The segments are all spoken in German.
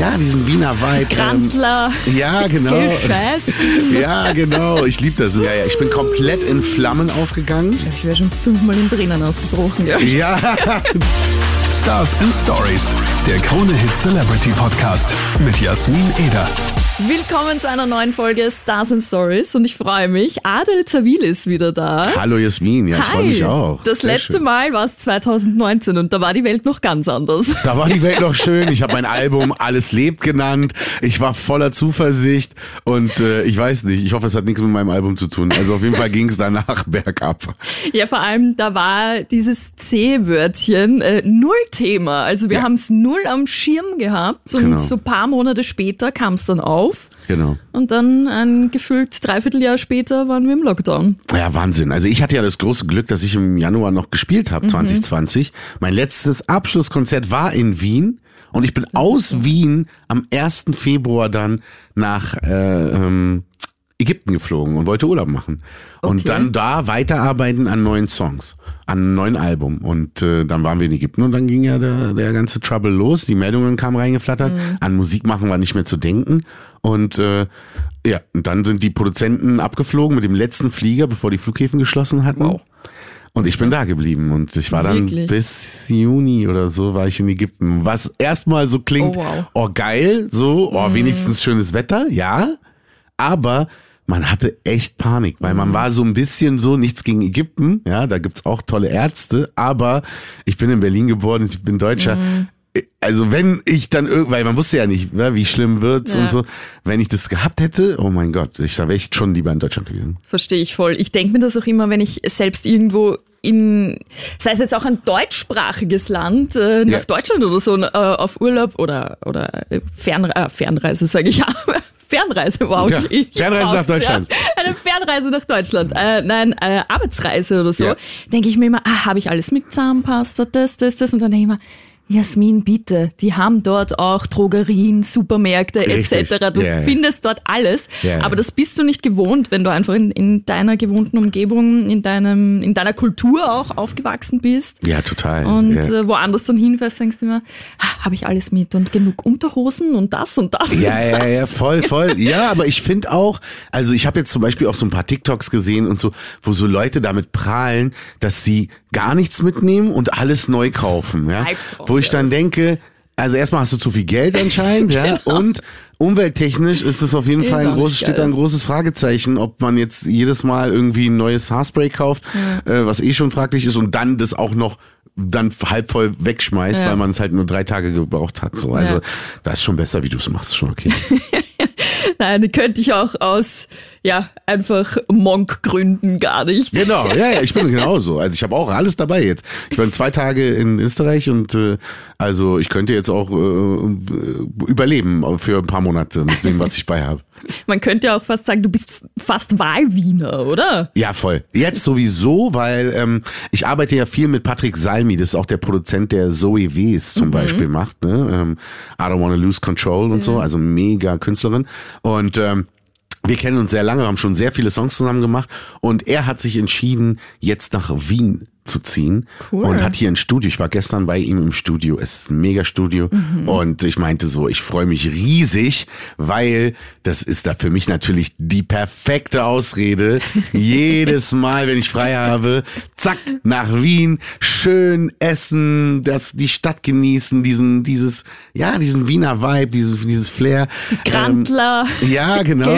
ja, diesen Wiener Vibe. Grantler. Ähm, ja, genau. Ja, genau. Ich liebe das. Ja, ja. Ich bin komplett in Flammen aufgegangen. Ich wäre schon fünfmal in Tränen ausgebrochen. Ja. Ja. Stars and Stories, der Krone Hit Celebrity Podcast mit Jasmin Eder. Willkommen zu einer neuen Folge Stars and Stories und ich freue mich. Adel Zawil ist wieder da. Hallo Jasmin, ja, ich freue mich auch. Das Sehr letzte schön. Mal war es 2019 und da war die Welt noch ganz anders. Da war die Welt noch schön. Ich habe mein Album Alles lebt genannt. Ich war voller Zuversicht und äh, ich weiß nicht, ich hoffe, es hat nichts mit meinem Album zu tun. Also auf jeden Fall ging es danach bergab. Ja, vor allem, da war dieses C-Wörtchen äh, null Thema. Also wir Ja. haben es null am Schirm gehabt und Genau. so ein paar Monate später kam es dann auf. Genau. Und dann ein gefühlt Dreivierteljahr später waren wir im Lockdown. Ja, Wahnsinn. Also ich hatte ja das große Glück, dass ich im Januar noch gespielt habe, 2020. Mein letztes Abschlusskonzert war in Wien und ich bin aus Wien am 1. Februar dann nach äh, ähm, Ägypten geflogen und wollte Urlaub machen. Und Okay. dann da weiterarbeiten an neuen Songs, an einem neuen Album. Und äh, dann waren wir in Ägypten und dann ging ja der, der ganze Trouble los. Die Meldungen kamen reingeflattert. An Musik machen war nicht mehr zu denken. Und äh, ja, und dann sind die Produzenten abgeflogen mit dem letzten Flieger, bevor die Flughäfen geschlossen hatten. Wow. Und ich bin da geblieben und ich war dann Wirklich? bis Juni oder so war ich in Ägypten. Was erstmal so klingt, Oh, wow. oh geil, so, oh wenigstens schönes Wetter, ja, aber man hatte echt Panik, weil man war so ein bisschen so, nichts gegen Ägypten, ja, da gibt's auch tolle Ärzte, aber ich bin in Berlin geboren, ich bin Deutscher. Also wenn ich dann irgendwann, weil man wusste ja nicht, ja, wie schlimm wird's Ja. und so, wenn ich das gehabt hätte, oh mein Gott, ich, wäre ich schon lieber in Deutschland gewesen. Verstehe ich voll. Ich denke mir das auch immer, wenn ich selbst irgendwo in, sei es jetzt auch ein deutschsprachiges Land, äh, nach Ja. Deutschland oder so, äh, auf Urlaub oder, oder äh, Fern, äh, Fernreise, sage ich ja. Fernreise, wow. Ja, Fernreise nach Deutschland. Ja. Eine Fernreise nach Deutschland. Äh, nein, äh, Arbeitsreise oder so. Ja. Denke ich mir immer, ah, habe ich alles mit Zahnpasta, das, das, das. Und dann denke ich mir, Jasmin, bitte, die haben dort auch Drogerien, Supermärkte Richtig. etc. Du Ja, ja. findest dort alles. Ja, ja. Aber das bist du nicht gewohnt, wenn du einfach in, in deiner gewohnten Umgebung, in deinem, in deiner Kultur auch aufgewachsen bist. Ja, total. Und ja. äh, woanders dann hinfährst, denkst du immer, ah, habe ich alles mit und genug Unterhosen und das und das. Ja, und ja, das. ja, voll, voll. Ja, aber ich finde auch, also ich habe jetzt zum Beispiel auch so ein paar TikToks gesehen und so, wo so Leute damit prahlen, dass sie gar nichts mitnehmen und alles neu kaufen. Ja? Wo ich dann yes. denke, also erstmal hast du zu viel Geld anscheinend, ja, und umwelttechnisch ist es auf jeden Ist Fall ein großes, steht da ein großes Fragezeichen, ob man jetzt jedes Mal irgendwie ein neues Haarspray kauft, äh, was eh schon fraglich ist und dann das auch noch dann halb voll wegschmeißt, Ja. weil man es halt nur drei Tage gebraucht hat. So, also Ja. das ist schon besser, wie du es machst, schon okay. Nein, könnte ich auch aus, ja, einfach Monk-Gründen gar nicht. Genau, ja, ja, ich bin genauso. Also ich habe auch alles dabei jetzt. Ich war zwei Tage in Österreich und äh, also ich könnte jetzt auch äh, überleben für ein paar Monate mit dem, was ich bei habe. Man könnte ja auch fast sagen, du bist fast Wahlwiener, oder? Ja, voll. Jetzt sowieso, weil ähm, ich arbeite ja viel mit Patrick Salmi, das ist auch der Produzent, der Zoe Ws zum Beispiel macht, ne? Ähm, I don't wanna lose control und so, also mega Künstlerin. Und ähm, wir kennen uns sehr lange, haben schon sehr viele Songs zusammen gemacht. Und er hat sich entschieden, jetzt nach Wien zu ziehen Cool. und hat hier ein Studio. Ich war gestern bei ihm im Studio. Es ist ein mega Studio und ich meinte so, ich freue mich riesig, weil das ist da für mich natürlich die perfekte Ausrede. Jedes Mal, wenn ich frei habe, zack, nach Wien, schön essen, das, die Stadt genießen, diesen, dieses, ja, diesen Wiener Vibe, dieses, dieses Flair. Grantler. Ähm, ja, genau.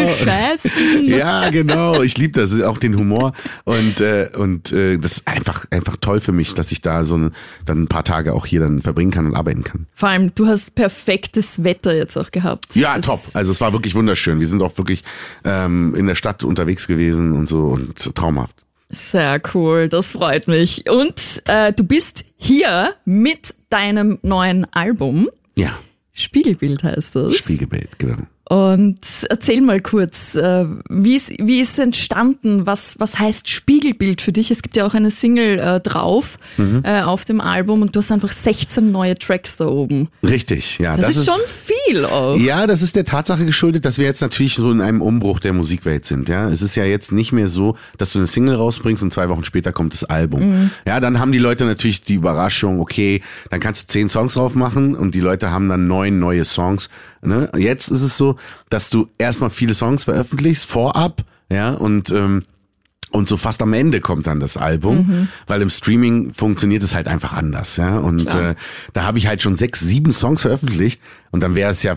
Ja, genau. Ich liebe das, auch den Humor und äh, und äh, das ist einfach einfach toll für mich, dass ich da so ein, dann ein paar Tage auch hier dann verbringen kann und arbeiten kann. Vor allem, du hast perfektes Wetter jetzt auch gehabt. Ja, Das- top. Also es war wirklich wunderschön. Wir sind auch wirklich ähm, in der Stadt unterwegs gewesen und so und traumhaft. Sehr cool, das freut mich. Und äh, du bist hier mit deinem neuen Album. Ja, Spiegelbild heißt das. Spiegelbild, genau. Und erzähl mal kurz, äh, wie ist, wie ist entstanden? Was, was heißt Spiegelbild für dich? Es gibt ja auch eine Single äh, drauf mhm. äh, auf dem Album und du hast einfach 16 neue Tracks da oben. Richtig, ja. Das, das ist, ist, schon viel auch. Ja, das ist der Tatsache geschuldet, dass wir jetzt natürlich so in einem Umbruch der Musikwelt sind. Ja, Es ist ja jetzt nicht mehr so, dass du eine Single rausbringst und zwei Wochen später kommt das Album. Mhm. Ja, dann haben die Leute natürlich die Überraschung, okay, dann kannst du zehn Songs drauf machen und die Leute haben dann neun neue Songs. Ne? Jetzt ist es so, dass du erstmal viele Songs veröffentlichst, vorab, ja, und ähm, und so fast am Ende kommt dann das Album, mhm. weil im Streaming funktioniert es halt einfach anders, ja. Und äh, da habe ich halt schon sechs, sieben Songs veröffentlicht und dann wäre es ja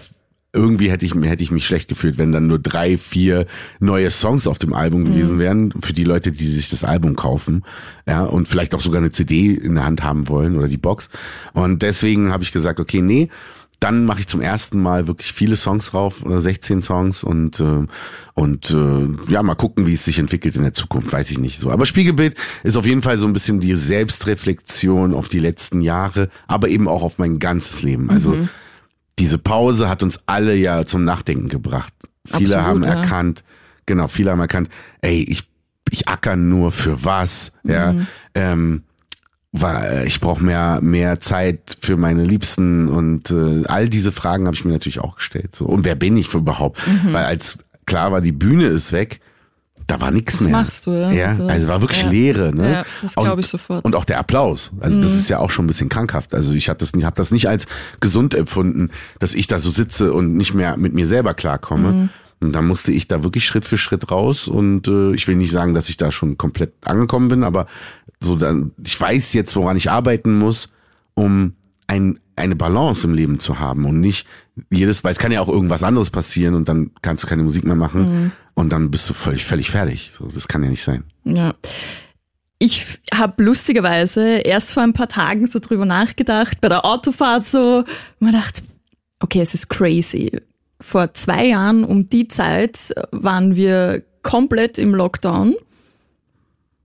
irgendwie hätte ich, hätte ich mich schlecht gefühlt, wenn dann nur drei, vier neue Songs auf dem Album mhm. gewesen wären für die Leute, die sich das Album kaufen, ja, und vielleicht auch sogar eine CD in der Hand haben wollen oder die Box. Und deswegen habe ich gesagt, okay, nee, dann mache ich zum ersten Mal wirklich viele Songs drauf, 16 Songs und äh, und äh, ja, mal gucken, wie es sich entwickelt in der Zukunft, weiß ich nicht so. Aber Spiegelbild ist auf jeden Fall so ein bisschen die Selbstreflexion auf die letzten Jahre, aber eben auch auf mein ganzes Leben. Also mhm. diese Pause hat uns alle ja zum Nachdenken gebracht. Viele Absolut, haben ja. erkannt, genau, viele haben erkannt, ey, ich ich acker nur für was, ja. Mhm. Ähm, weil ich brauche mehr mehr Zeit für meine Liebsten und äh, all diese Fragen habe ich mir natürlich auch gestellt. So und wer bin ich für überhaupt? Mhm. Weil als klar war, die Bühne ist weg, da war nichts mehr. machst du, ja. ja also, also war wirklich ja. Leere, ne? Ja, das glaube ich sofort. Und auch der Applaus. Also mhm. das ist ja auch schon ein bisschen krankhaft. Also ich habe das nicht, hab das nicht als gesund empfunden, dass ich da so sitze und nicht mehr mit mir selber klarkomme. Mhm. Und da musste ich da wirklich Schritt für Schritt raus. Und äh, ich will nicht sagen, dass ich da schon komplett angekommen bin, aber so dann, ich weiß jetzt, woran ich arbeiten muss, um ein, eine Balance im Leben zu haben und nicht jedes, weil es kann ja auch irgendwas anderes passieren und dann kannst du keine Musik mehr machen mhm. und dann bist du völlig, völlig fertig. So, das kann ja nicht sein. Ja. Ich habe lustigerweise erst vor ein paar Tagen so drüber nachgedacht, bei der Autofahrt so, man dachte, okay, es ist crazy. Vor zwei Jahren um die Zeit waren wir komplett im Lockdown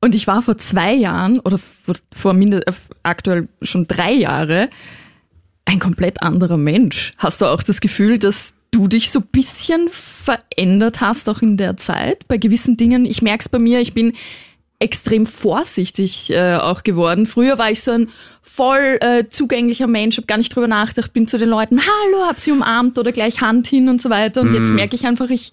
und ich war vor zwei Jahren oder vor, mindestens äh, aktuell schon drei Jahre ein komplett anderer Mensch. Hast du auch das Gefühl, dass du dich so bisschen verändert hast, auch in der Zeit bei gewissen Dingen? Ich merke es bei mir, ich bin extrem vorsichtig äh, auch geworden. Früher war ich so ein voll äh, zugänglicher Mensch, habe gar nicht drüber nachgedacht, bin zu den Leuten, hallo, hab sie umarmt oder gleich Hand hin und so weiter. Und mm. jetzt merke ich einfach, ich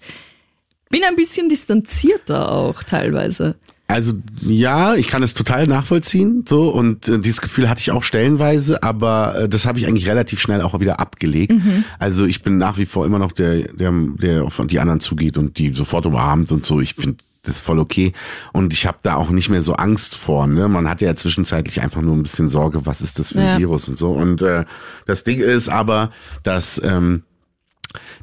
bin ein bisschen distanzierter auch teilweise. Also ja, ich kann es total nachvollziehen, so und äh, dieses Gefühl hatte ich auch stellenweise, aber äh, das habe ich eigentlich relativ schnell auch wieder abgelegt. Mhm. Also ich bin nach wie vor immer noch der, der, der auf die anderen zugeht und die sofort umarmt und so. Ich finde das voll okay und ich habe da auch nicht mehr so Angst vor. Ne? Man hatte ja zwischenzeitlich einfach nur ein bisschen Sorge, was ist das für ein ja. Virus und so. Und äh, das Ding ist aber, dass ähm,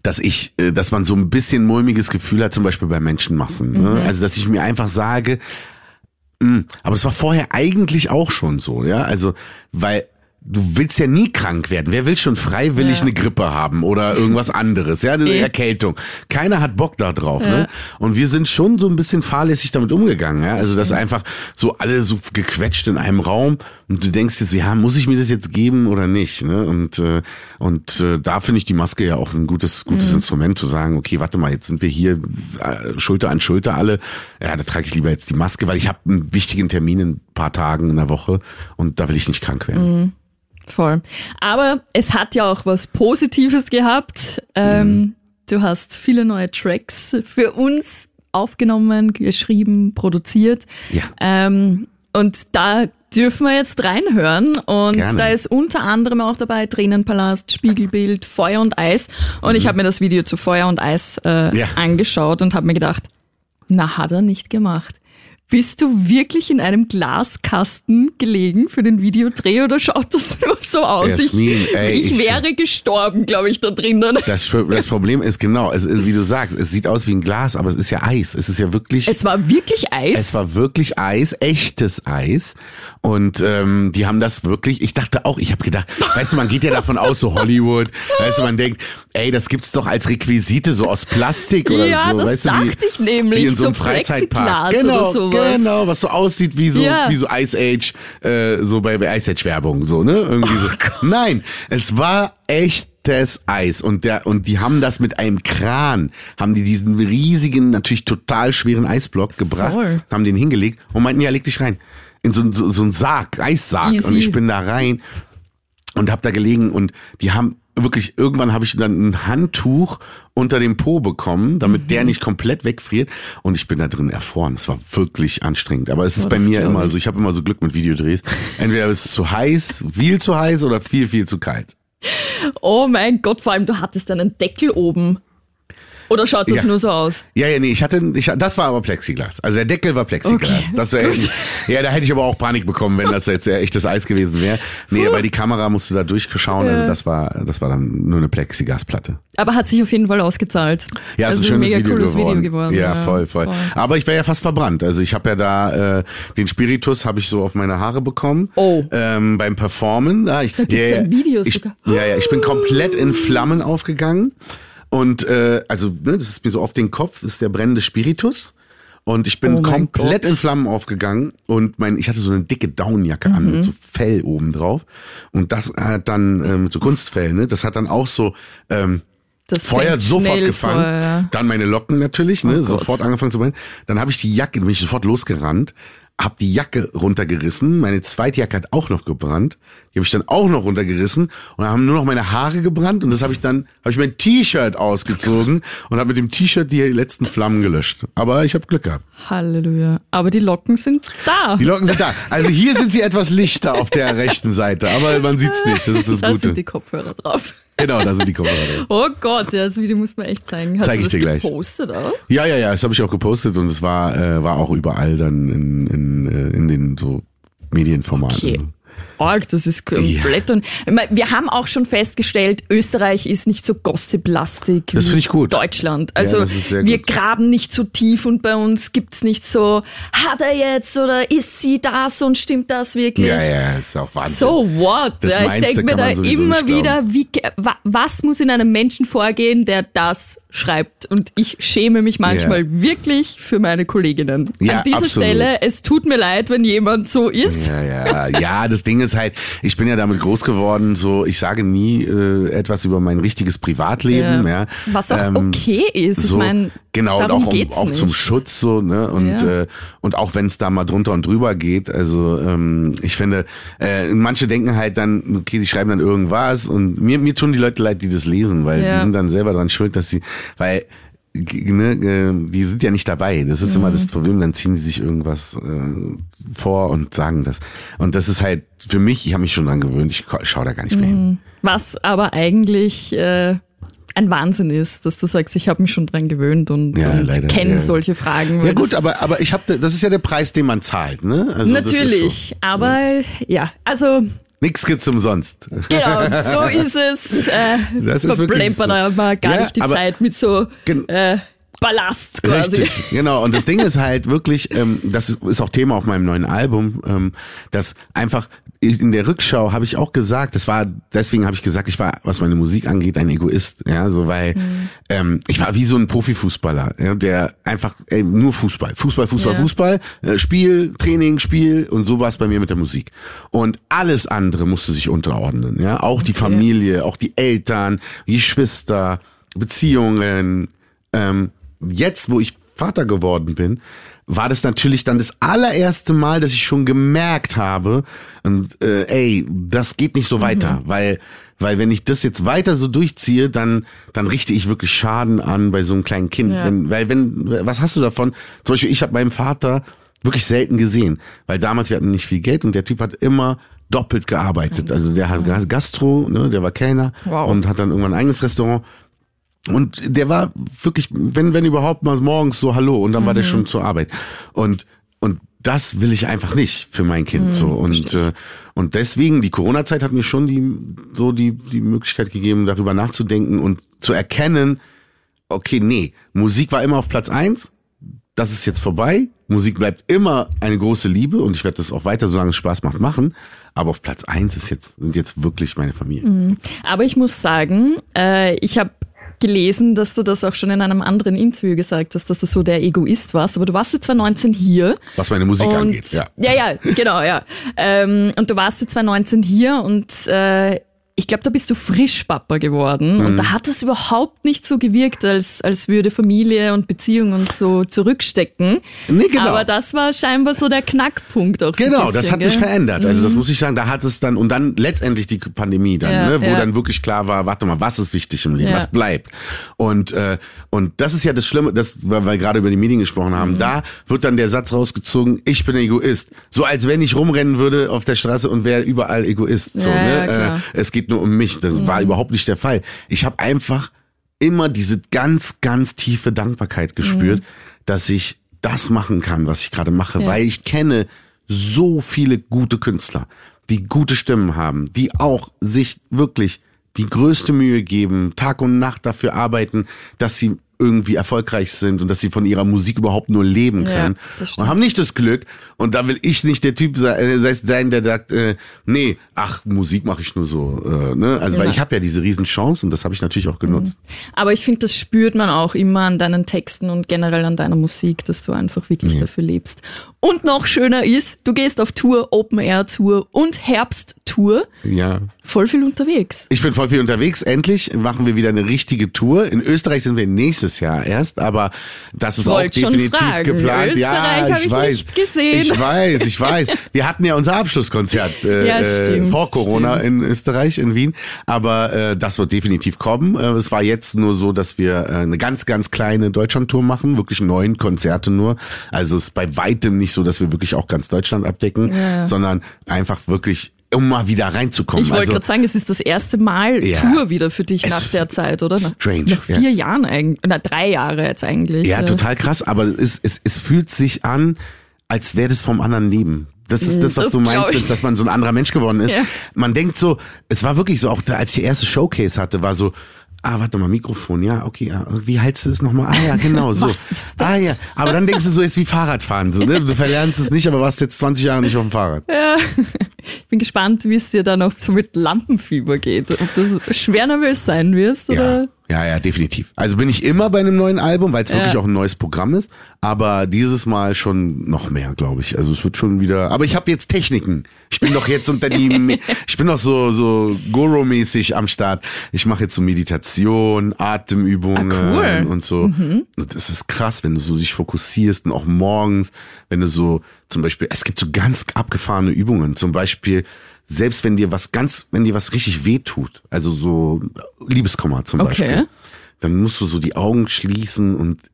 dass ich, äh, dass man so ein bisschen mulmiges Gefühl hat, zum Beispiel bei Menschenmassen. Ne? Mhm. Also dass ich mir einfach sage, mh, hm, aber es war vorher eigentlich auch schon so, ja. Also, weil du willst ja nie krank werden. Wer will schon freiwillig ja. eine Grippe haben oder irgendwas anderes, ja, eine Erkältung. Keiner hat Bock da drauf, ne? ja. ne? Und wir sind schon so ein bisschen fahrlässig damit umgegangen, ja? Also, dass einfach so alle so gequetscht in einem Raum und du denkst dir so, ja, muss ich mir das jetzt geben oder nicht, ne? Und äh, und äh, da finde ich die Maske ja auch ein gutes gutes mhm. Instrument zu sagen, okay, warte mal, jetzt sind wir hier äh, Schulter an Schulter alle. Ja, da trage ich lieber jetzt die Maske, weil ich habe einen wichtigen Termin in ein paar Tagen in der Woche und da will ich nicht krank werden. Mhm. Voll. Aber es hat ja auch was Positives gehabt. Ähm, mhm. Du hast viele neue Tracks für uns aufgenommen, geschrieben, produziert. Ja. Ähm, und da dürfen wir jetzt reinhören. Und Gerne. da ist unter anderem auch dabei Tränenpalast, Spiegelbild, Feuer und Eis. Und mhm. ich habe mir das Video zu Feuer und Eis äh, ja. angeschaut und habe mir gedacht, na, hat er nicht gemacht. Bist du wirklich in einem Glaskasten gelegen für den Videodreh oder schaut das nur so aus? Jasmin, ich, ey, ich, ich wäre gestorben, glaube ich, da drinnen. Das, das Problem ist genau, es ist, wie du sagst, es sieht aus wie ein Glas, aber es ist ja Eis. Es ist ja wirklich. Es war wirklich Eis. Es war wirklich Eis, echtes Eis. Und ähm, die haben das wirklich. Ich dachte auch, ich habe gedacht, weißt du, man geht ja davon aus, so Hollywood, weißt du, man denkt, ey, das gibt's doch als Requisite so aus Plastik oder ja, so, das weißt dachte du, wie, ich nämlich, wie in so einem Freizeitpark. Genau, oder sowas. genau, was so aussieht wie so ja. wie so Ice Age, äh, so bei, bei Ice Age Werbung, so ne, irgendwie so. Oh Nein, es war echt kaltes Eis und der und die haben das mit einem Kran, haben die diesen riesigen, natürlich total schweren Eisblock gebracht, Voll. haben den hingelegt und meinten, ja, leg dich rein. In so, so, so einen Sarg, Eissarg. Easy. Und ich bin da rein und hab da gelegen und die haben wirklich, irgendwann habe ich dann ein Handtuch unter dem Po bekommen, damit der Mhm. nicht komplett wegfriert und ich bin da drin erfroren. Es war wirklich anstrengend, aber es ist Oh, bei mir immer so, ich habe immer so Glück mit Videodrehs. Entweder ist es zu heiß, viel zu heiß oder viel, viel zu kalt. Oh mein Gott, vor allem du hattest einen Deckel oben. Oder schaut das Ja. nur so aus? Ja, ja, nee, ich hatte, ich, das war aber Plexiglas. Also der Deckel war Plexiglas. Okay, Das wär, ja, da hätte ich aber auch Panik bekommen, wenn das jetzt echtes Eis gewesen wäre. Nee, weil die Kamera musste da durchschauen. Also das war, das war dann nur eine Plexiglasplatte. Aber hat sich auf jeden Fall ausgezahlt. Ja, also ist ein schönes mega Video, cooles geworden. Video geworden. Ja, voll, voll, Aber ich wäre ja fast verbrannt. Also ich habe ja da äh, den Spiritus habe ich so auf meine Haare bekommen. Oh. Ähm, beim Performen. Da, ich, da gibt's ein Video ich, sogar. Ja, ja, ich bin komplett in Flammen aufgegangen. Und äh, also, ne, das ist mir so auf den Kopf, ist der brennende Spiritus. Und ich bin Oh komplett Gott. in Flammen aufgegangen und mein, ich hatte so eine dicke Downjacke an Mhm. mit so Fell oben drauf. Und das hat dann, äh, mit so Kunstfell, ne, das hat dann auch so, ähm, Das Feuer sofort gefangen. Ja. Dann meine Locken natürlich, ne, Oh sofort angefangen zu brennen. Dann habe ich die Jacke, bin ich sofort losgerannt, hab die Jacke runtergerissen. Meine zweite Jacke hat auch noch gebrannt. Die habe ich dann auch noch runtergerissen und dann haben nur noch meine Haare gebrannt und das habe ich dann habe ich mein T-Shirt ausgezogen und habe mit dem T-Shirt die letzten Flammen gelöscht. Aber ich habe Glück gehabt. Halleluja. Aber die Locken sind da. Die Locken sind da. Also hier sind sie etwas lichter auf der rechten Seite, aber man sieht's nicht. Das ist das da sind Gute. die Kopfhörer drauf. Genau, da sind die Kopfhörer. Oh Gott, ja, das Video muss man echt zeigen. Hast Zeig du ich das dir gleich. gepostet auch? Ja, ja, ja, das habe ich auch gepostet und es war, äh, war auch überall dann in, in, äh, in den so Medienformaten. Okay. Org, das ist komplett. Und ich mein, wir haben auch schon festgestellt, Österreich ist nicht so gossiplastig Das wie ich gut. Deutschland. Also sehr wir gut. graben nicht so tief und bei uns gibt's nicht so, hat er jetzt oder ist sie das und stimmt das wirklich? Ja, ja, ist auch Wahnsinn. So what? Das ja, ich denke mir da immer wieder, wie, was muss in einem Menschen vorgehen, der das schreibt? Und ich schäme mich manchmal wirklich für meine Kolleginnen. Ja, An dieser absolut. Stelle, es tut mir leid, wenn jemand so ist. Ja, ja, ja, das Ding ist halt, ich bin ja damit groß geworden, so, ich sage nie äh, etwas über mein richtiges Privatleben, ja. Was auch Ähm, okay ist. so, ich meine, genau, und darum auch, um, auch zum. Schutz so, ne? Und, Ja. äh, und auch wenn es da mal drunter und drüber geht, also ähm, ich finde, äh, manche denken halt dann, okay, die schreiben dann irgendwas und mir, mir tun die Leute leid, die das lesen, weil Ja. die sind dann selber dran schuld, dass sie, weil ne, äh, die sind ja nicht dabei. Das ist Mhm. immer das Problem, dann ziehen sie sich irgendwas äh, vor und sagen das. Und das ist halt für mich, ich habe mich schon dran gewöhnt, ich ko- schau da gar nicht mehr hin. Was aber eigentlich äh, ein Wahnsinn ist, dass du sagst, ich habe mich schon dran gewöhnt und, Ja, und kenne ja. solche Fragen. Ja gut, aber aber ich habe, das ist ja der Preis, den man zahlt, ne? Also ist so. Natürlich, aber ja, also Nix gibt's umsonst. genau, so ist es. Äh, Das ist wirklich verplempern so. aber gar Ja, nicht die Zeit mit so äh, Ballast quasi. Richtig, genau. Und das Ding ist halt wirklich, ähm, das ist, auch Thema auf meinem neuen Album, ähm, dass einfach in der Rückschau habe ich auch gesagt, das war, deswegen habe ich gesagt, ich war, was meine Musik angeht, ein Egoist, ja, so weil ähm, ich war wie so ein Profifußballer, ja, der einfach ey, nur Fußball, Fußball, Fußball, Ja. Fußball, äh, Spiel, Training, Spiel und so war es bei mir mit der Musik. Und alles andere musste sich unterordnen, ja, auch die Familie, auch die Eltern, Geschwister, Beziehungen, ähm, jetzt, wo ich Vater geworden bin, war das natürlich dann das allererste Mal, dass ich schon gemerkt habe, und, äh, ey, das geht nicht so weiter, weil weil wenn ich das jetzt weiter so durchziehe, dann dann richte ich wirklich Schaden an bei so einem kleinen Kind. Ja. Wenn, weil wenn was hast du davon? Zum Beispiel ich habe meinen Vater wirklich selten gesehen, weil damals wir hatten nicht viel Geld und der Typ hat immer doppelt gearbeitet. Also der hat Gastro, ne, der war Kellner Wow. und hat dann irgendwann ein eigenes Restaurant. Und der war wirklich, wenn, wenn überhaupt mal morgens so Hallo und dann war der schon zur Arbeit. Und, und das will ich einfach nicht für mein Kind. so. Und, äh, und deswegen, die Corona-Zeit hat mir schon die, so die, die Möglichkeit gegeben, darüber nachzudenken und zu erkennen, okay, nee, Musik war immer auf Platz eins. Das ist jetzt vorbei. Musik bleibt immer eine große Liebe und ich werde das auch weiter, solange es Spaß macht, machen. Aber auf Platz eins ist jetzt, sind jetzt wirklich meine Familie. Aber ich muss sagen, äh, ich habe gelesen, dass du das auch schon in einem anderen Interview gesagt hast, dass du so der Egoist warst. Aber du warst jetzt 2019 hier. Was meine Musik und, angeht, ja. Ja, ja, genau, ja. Ähm, und du warst jetzt 2019 hier und äh, ich glaube, da bist du frisch Papa geworden Mhm. und da hat es überhaupt nicht so gewirkt, als, als würde Familie und Beziehung und so zurückstecken. Nee, genau. Aber das war scheinbar so der Knackpunkt auch. so Genau, das bisschen, hat mich gell? Mhm. verändert. Also das muss ich sagen, da hat es dann, und dann letztendlich die Pandemie dann, Ja, ne, wo ja. dann wirklich klar war, warte mal, was ist wichtig im Leben, Ja. was bleibt? Und, äh, und das ist ja das Schlimme, das, weil wir gerade über die Medien gesprochen haben, Mhm. da wird dann der Satz rausgezogen, ich bin Egoist. So als wenn ich rumrennen würde auf der Straße und wäre überall Egoist. So, ne? Mhm. Äh, es geht nur um mich. Das war überhaupt nicht der Fall. Ich habe einfach immer diese ganz, ganz tiefe Dankbarkeit gespürt, dass ich das machen kann, was ich gerade mache, Ja. weil ich kenne so viele gute Künstler, die gute Stimmen haben, die auch sich wirklich die größte Mühe geben, Tag und Nacht dafür arbeiten, dass sie irgendwie erfolgreich sind und dass sie von ihrer Musik überhaupt nur leben Ja, können stimmt. und haben nicht das Glück und da will ich nicht der Typ sein, äh, sein der sagt, äh, nee, ach Musik mache ich nur so, äh, ne? Also weil Ja. ich habe ja diese riesen Chance und das habe ich natürlich auch genutzt. Aber ich finde, das spürt man auch immer an deinen Texten und generell an deiner Musik, dass du einfach wirklich dafür lebst. Und noch schöner ist, du gehst auf Tour, Open Air Tour und Herbsttour, Ja. voll viel unterwegs. Ich bin voll viel unterwegs. Endlich machen wir wieder eine richtige Tour. In Österreich sind wir nächstes Jahr erst, aber das ist auch Wollte schon definitiv fragen. geplant. ja, Österreich hab ich ich weiß. Ich weiß, ich weiß. Wir hatten ja unser Abschlusskonzert äh, Ja, äh, stimmt, vor Corona stimmt. in Österreich, in Wien. Aber äh, das wird definitiv kommen. Äh, es war jetzt nur so, dass wir äh, eine ganz, ganz kleine Deutschland-Tour machen, wirklich neun Konzerte nur. Also es ist bei weitem nicht so, dass wir wirklich auch ganz Deutschland abdecken, Ja. sondern einfach wirklich um mal wieder reinzukommen. Ich wollte also, gerade sagen, es ist das erste Mal Ja. Tour wieder für dich nach der Zeit, oder? Nach- strange, Nach vier Jahren eigentlich, na drei Jahre jetzt eigentlich. Ja, total krass, aber es, es, es fühlt sich an, als wäre das vom anderen Leben. Das ist das, was Das du meinst, mit, dass man so ein anderer Mensch geworden ist. Ja. Man denkt so, es war wirklich so, auch da, als ich die erste Showcase hatte, war so, ah, warte mal, Mikrofon, ja, okay, ah, wie hältst du das nochmal? Ah ja, genau, so. Was ist das? Ah ja, aber dann denkst du so, ist wie Fahrradfahren. So, ne? Du verlernst es nicht, aber warst jetzt 20 Jahre nicht auf dem Fahrrad. Ja. Ich bin gespannt, wie es dir dann auch so mit Lampenfieber geht. Ob du schwer nervös sein wirst Ja, oder? Ja, ja, definitiv. Also bin ich immer bei einem neuen Album, weil es wirklich Ja. auch ein neues Programm ist. Aber dieses Mal schon noch mehr, glaube ich. Also es wird schon wieder. Aber ich habe jetzt Techniken. Ich bin doch jetzt unter die. ich bin doch so so Goro-mäßig am Start. Ich mache jetzt so Meditation, Atemübungen Ah, cool. und so. Und das ist krass, wenn du so dich fokussierst und auch morgens, wenn du so zum Beispiel. Es gibt so ganz abgefahrene Übungen. Zum Beispiel selbst wenn dir was ganz, wenn dir was richtig weh tut, also so Liebeskummer zum Okay. Beispiel, dann musst du so die Augen schließen und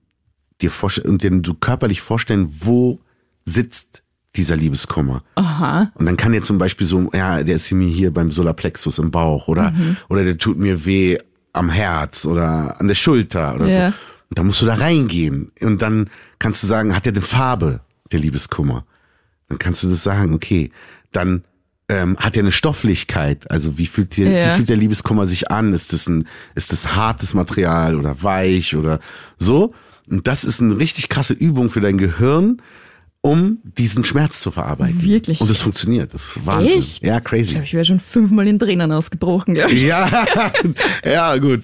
dir vorstellen und dir so körperlich vorstellen, wo sitzt dieser Liebeskummer. Aha. Und dann kann dir zum Beispiel so, ja, der ist mir hier beim Solarplexus im Bauch oder, Mhm. oder der tut mir weh am Herz oder an der Schulter oder Ja. so. Und dann musst du da reingehen und dann kannst du sagen, hat er eine Farbe, der Liebeskummer? Dann kannst du das sagen, okay, dann ähm, hat er eine Stofflichkeit, also wie fühlt, der, Ja. wie fühlt der Liebeskummer sich an? Ist das ein, ist das hartes Material oder weich oder so? Und das ist eine richtig krasse Übung für dein Gehirn, um diesen Schmerz zu verarbeiten. Wirklich? Und es funktioniert. Das ist Wahnsinn. Echt? Ja, Ich crazy. glaube, ich wäre schon fünfmal in Tränen ausgebrochen. glaub ich. Ja, ja, gut.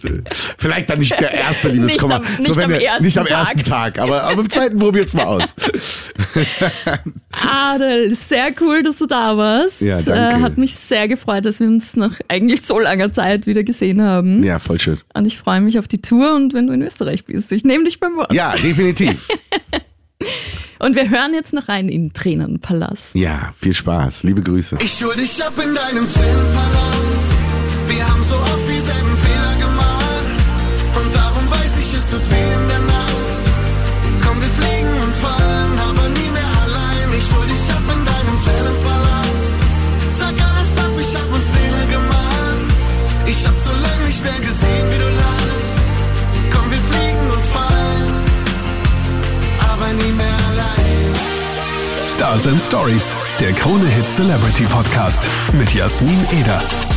Vielleicht dann nicht der erste Liebeskummer. Nicht am- nicht am der- ersten nicht am Tag. ersten Tag, aber, aber im zweiten probiert's mal aus. Adel, sehr cool, dass du da warst. Ja, danke. Äh, hat mich sehr gefreut, dass wir uns nach eigentlich so langer Zeit wieder gesehen haben. Ja, voll schön. Und ich freue mich auf die Tour und wenn du in Österreich bist. Ich nehme dich beim Wort. Ja, definitiv. Und wir hören jetzt noch rein in Tränenpalast. Ja, viel Spaß. Liebe Grüße. Ich hol dich ab in deinem Tränenpalast. Wir haben so oft dieselben Fehler gemacht. Und darum weiß ich, es tut weh in der Nacht. Komm, wir fliegen und fallen, aber nie mehr allein. Ich hol dich ab in deinem Tränenpalast. Sag alles ab, ich hab uns Pläne gemacht. Ich hab so lange nicht mehr gesehen, wie du lachst. Komm, wir fliegen und fallen, aber nie mehr allein. Stars and Stories, der Krone Hit Celebrity Podcast mit Jasmin Eder.